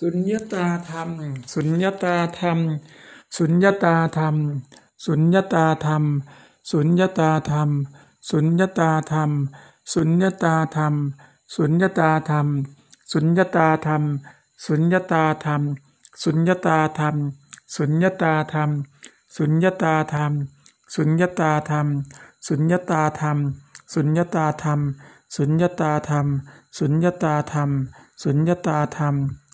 สุญญตาธรรม สุญญตาธรรม สุญญตาธรรม สุญญตาธรรม สุญญตาธรรม สุญญตาธรรม สุญญตาธรรม สุญญตาธรรม สุญญตาธรรม สุญญตาธรรม สุญญตาธรรม สุญญตาธรรม สุญญตาธรรม สุญญตาธรรม สุญญตาธรรม สุญญตาธรรม สุญญตาธรรม สุญญตาธรรม สุญญตาธรรม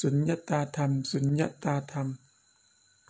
สุญญตาธรรม สุญญตาธรรม